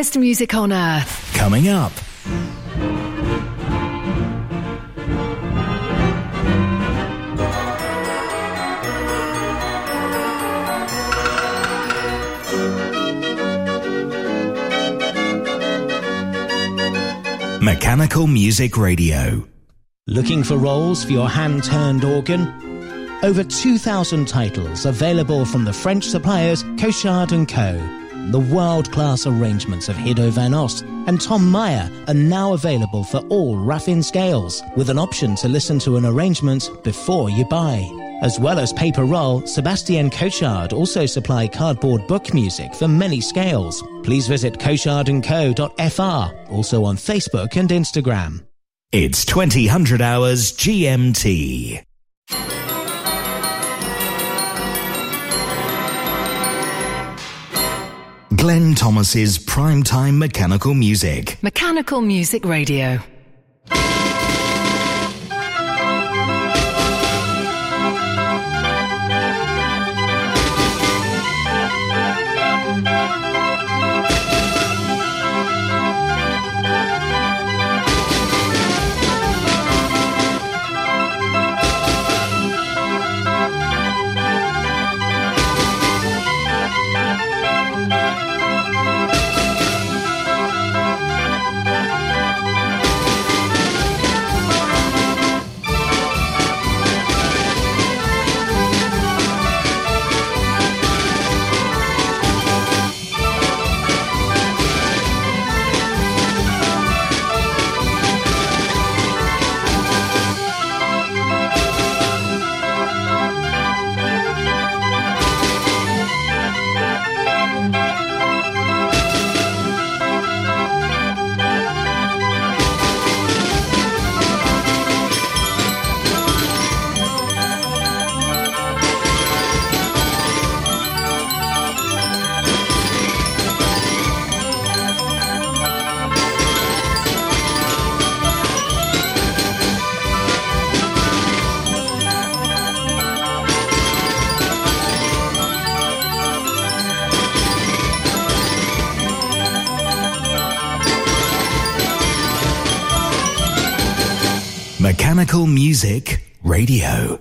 The happiest music on earth. Coming up. Mechanical Music Radio. Looking for rolls for your hand turned organ? Over 2,000 titles available from the French suppliers Cochard & Co. The world-class arrangements of Hiddo van Ost and Tom Meyer are now available for all Raffin scales, with an option to listen to an arrangement before you buy. As well as paper roll, Sebastian Cochard also supply cardboard book music for many scales. Please visit cochardandco.fr, also on Facebook and Instagram. It's 2000 hours GMT. Glenn Thomas's primetime mechanical music. Mechanical Music Radio. Music Radio.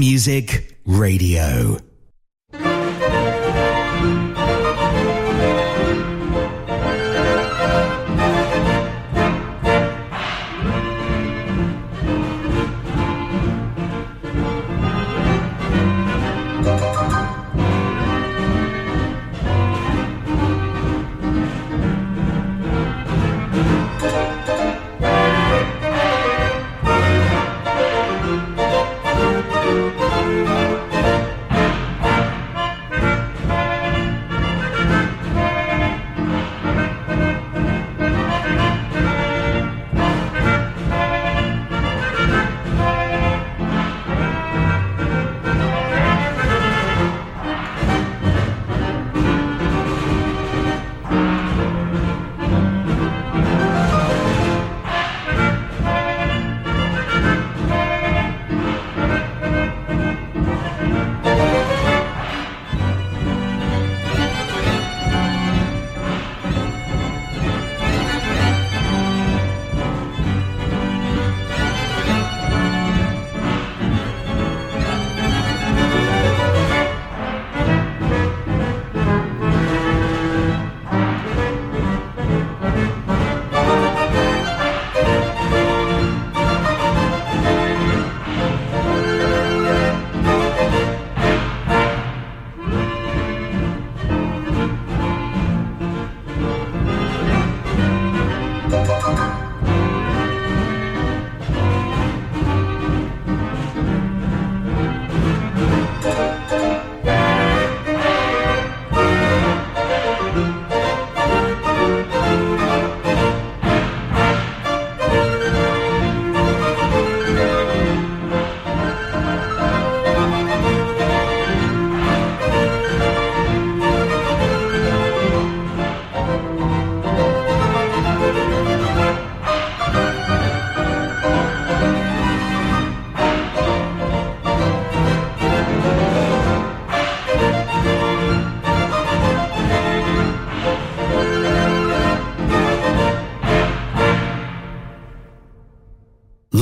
Music Radio.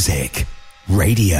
Music Radio.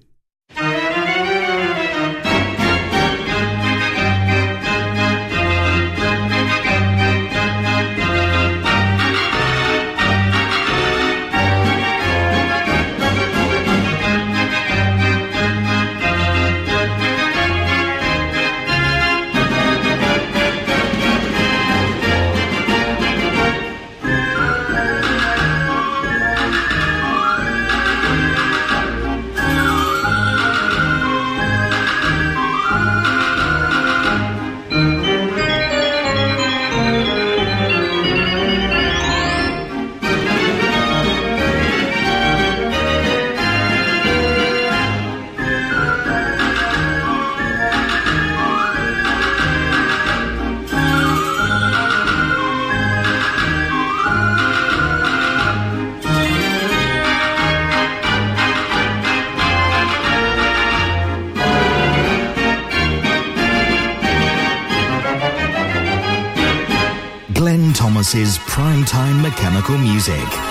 Thomas's primetime mechanical music.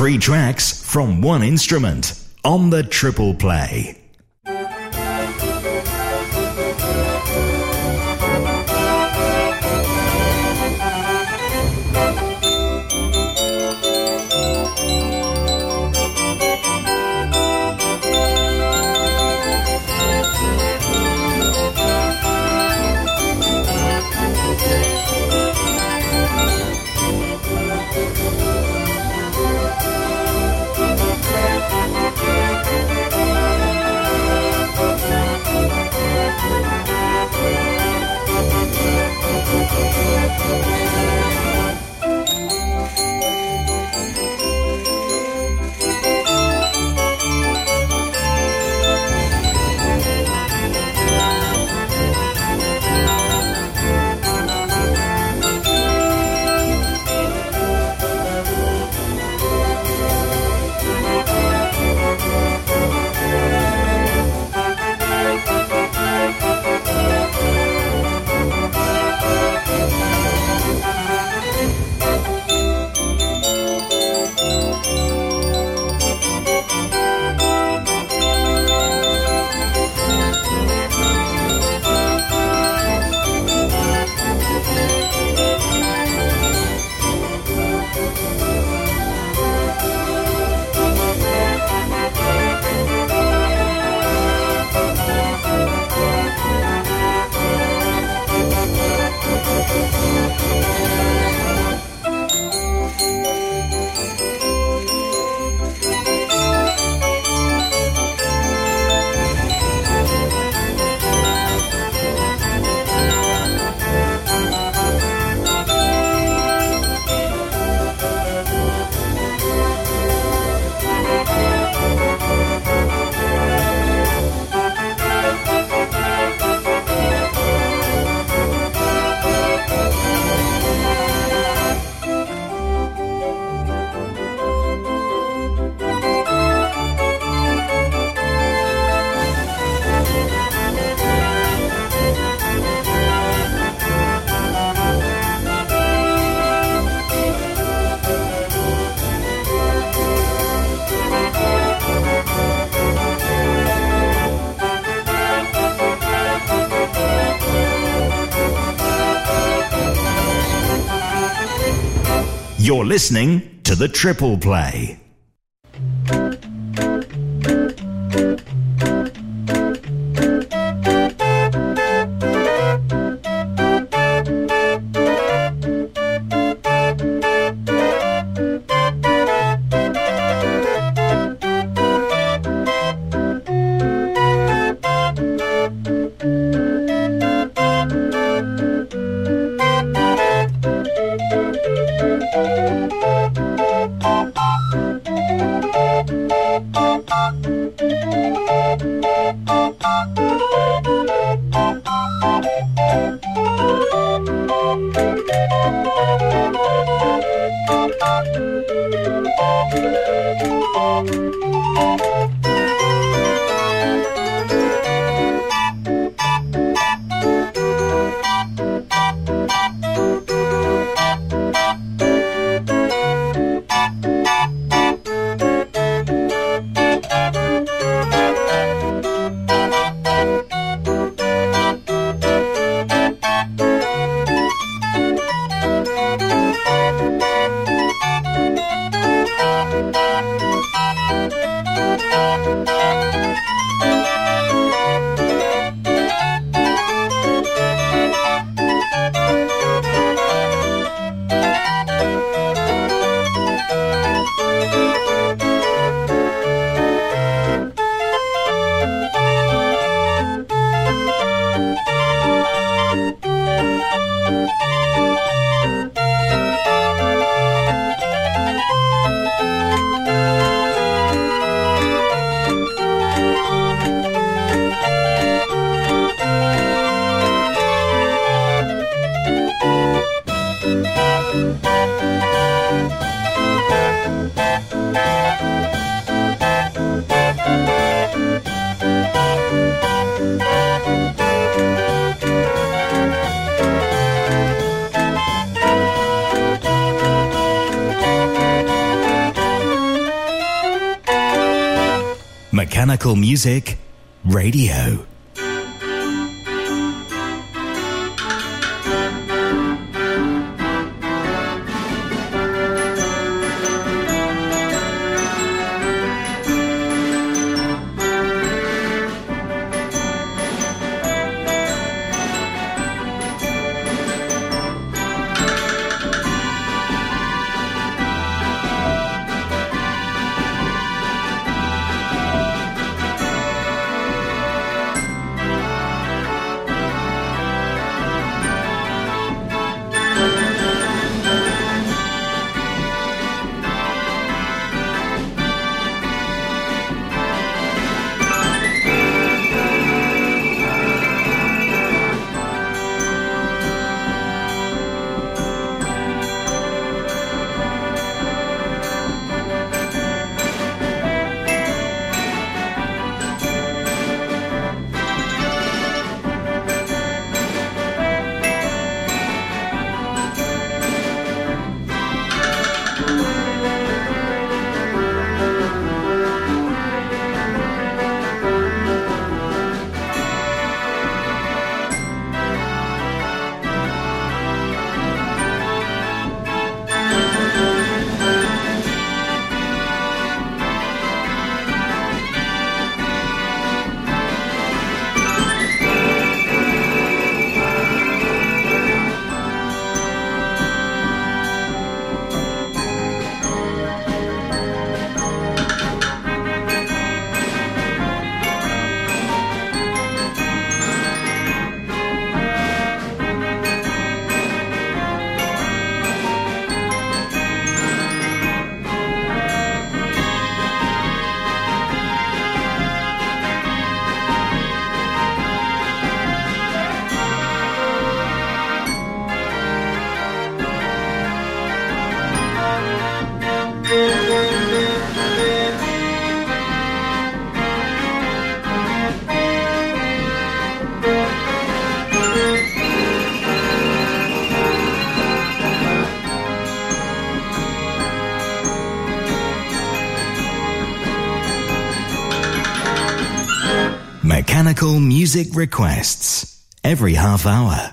Three tracks from one instrument on the triple play. Listening to the Triple Play. Mechanical Music Radio. Music requests every half hour.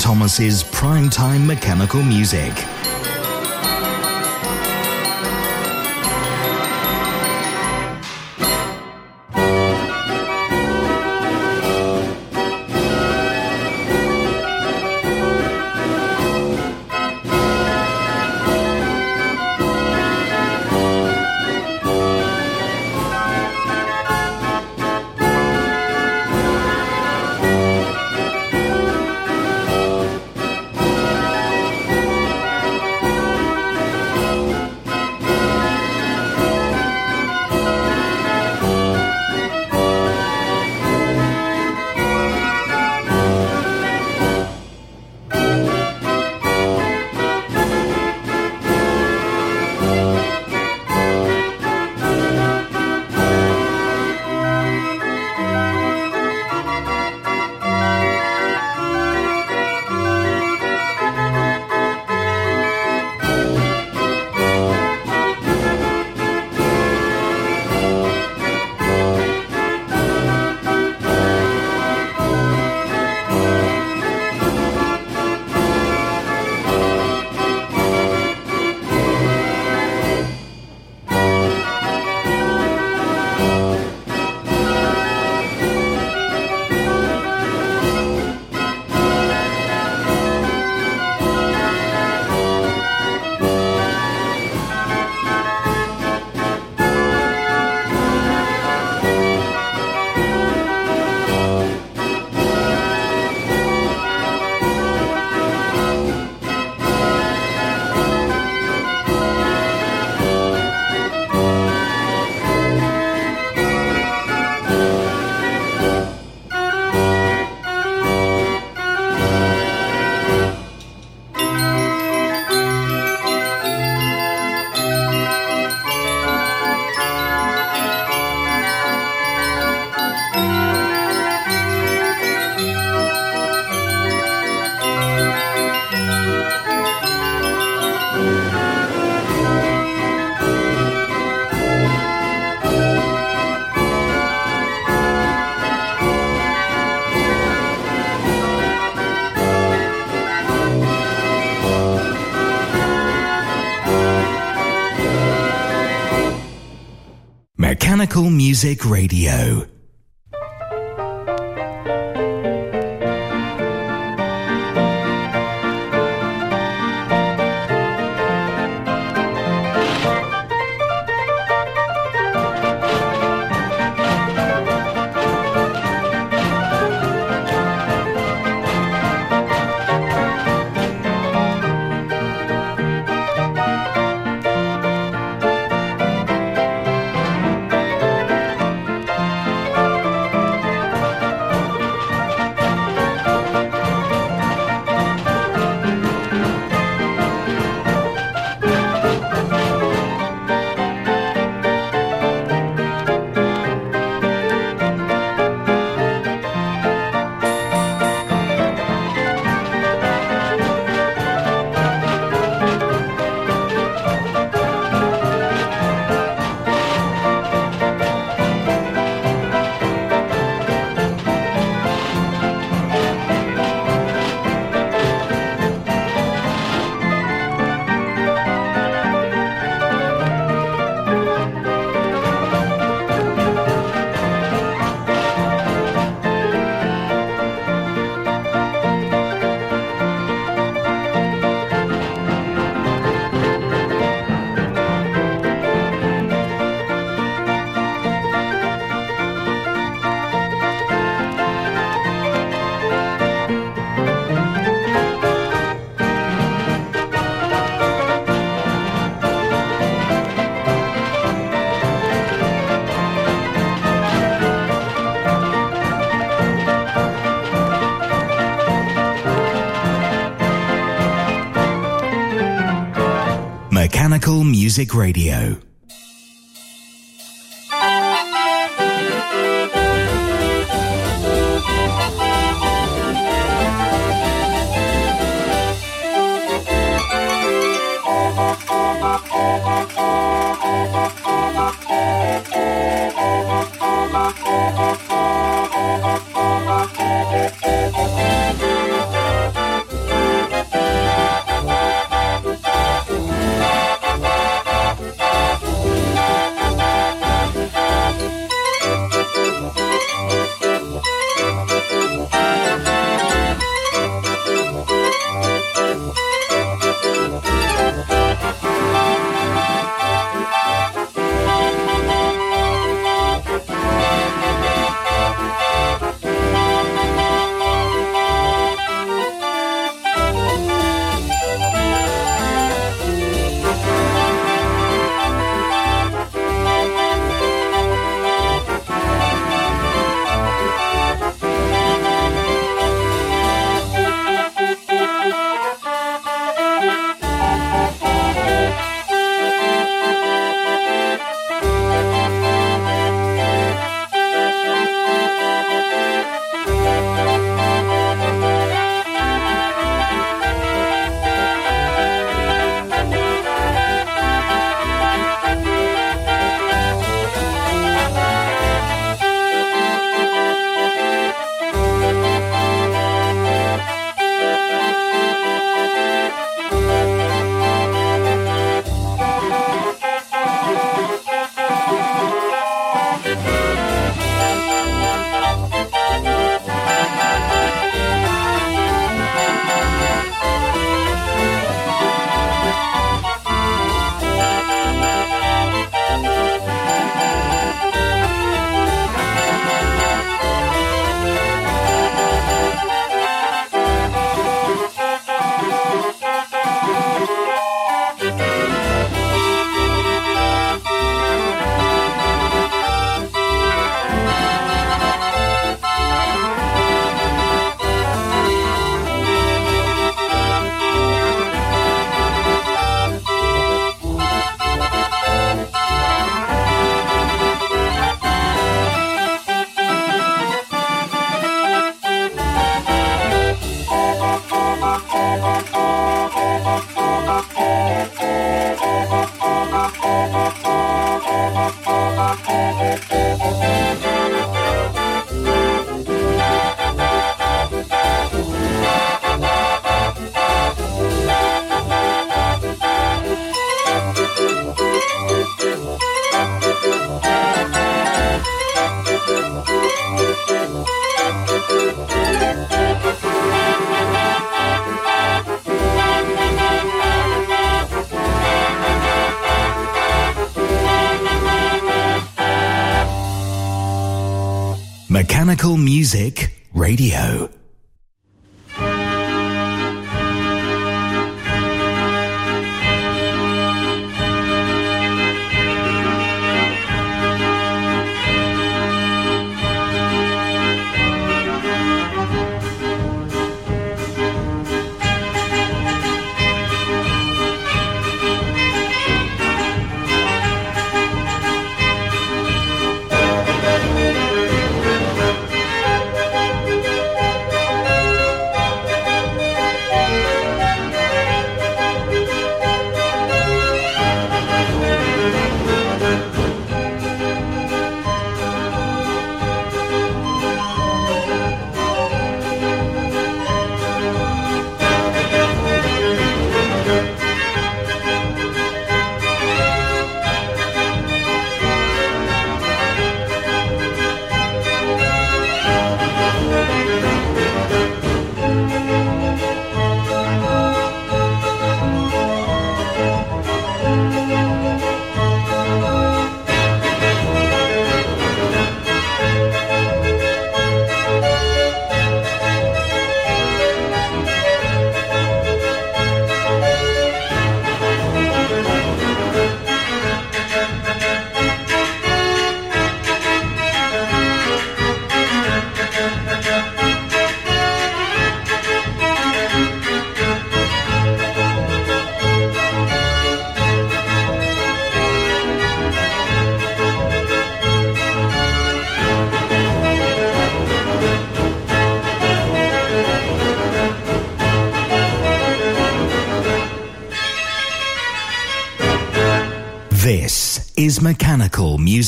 Thomas's primetime mechanical music. Music Radio. Music Radio.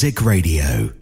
Music Radio.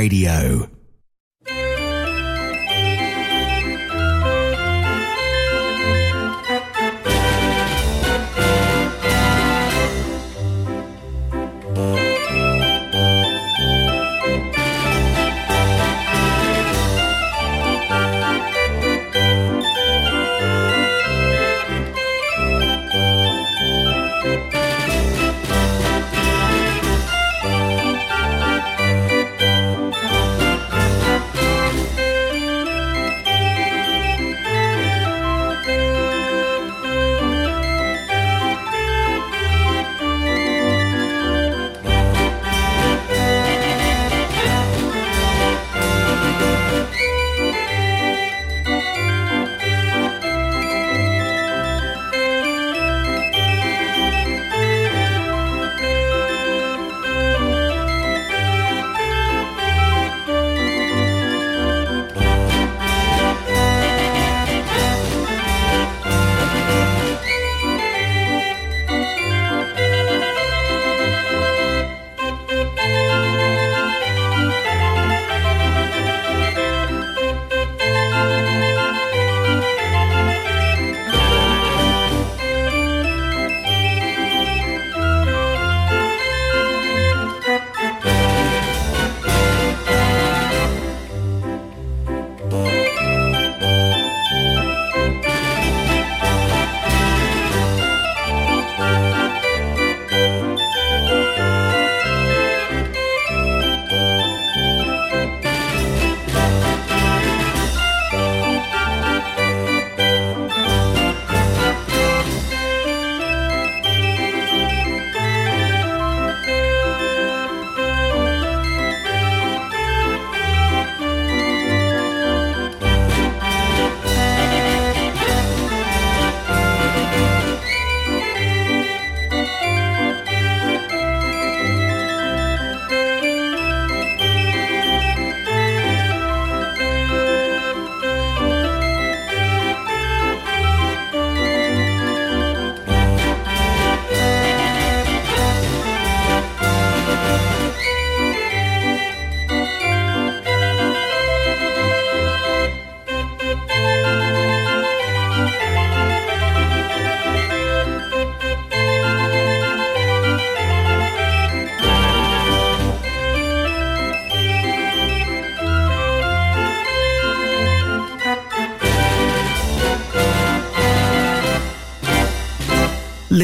Radio.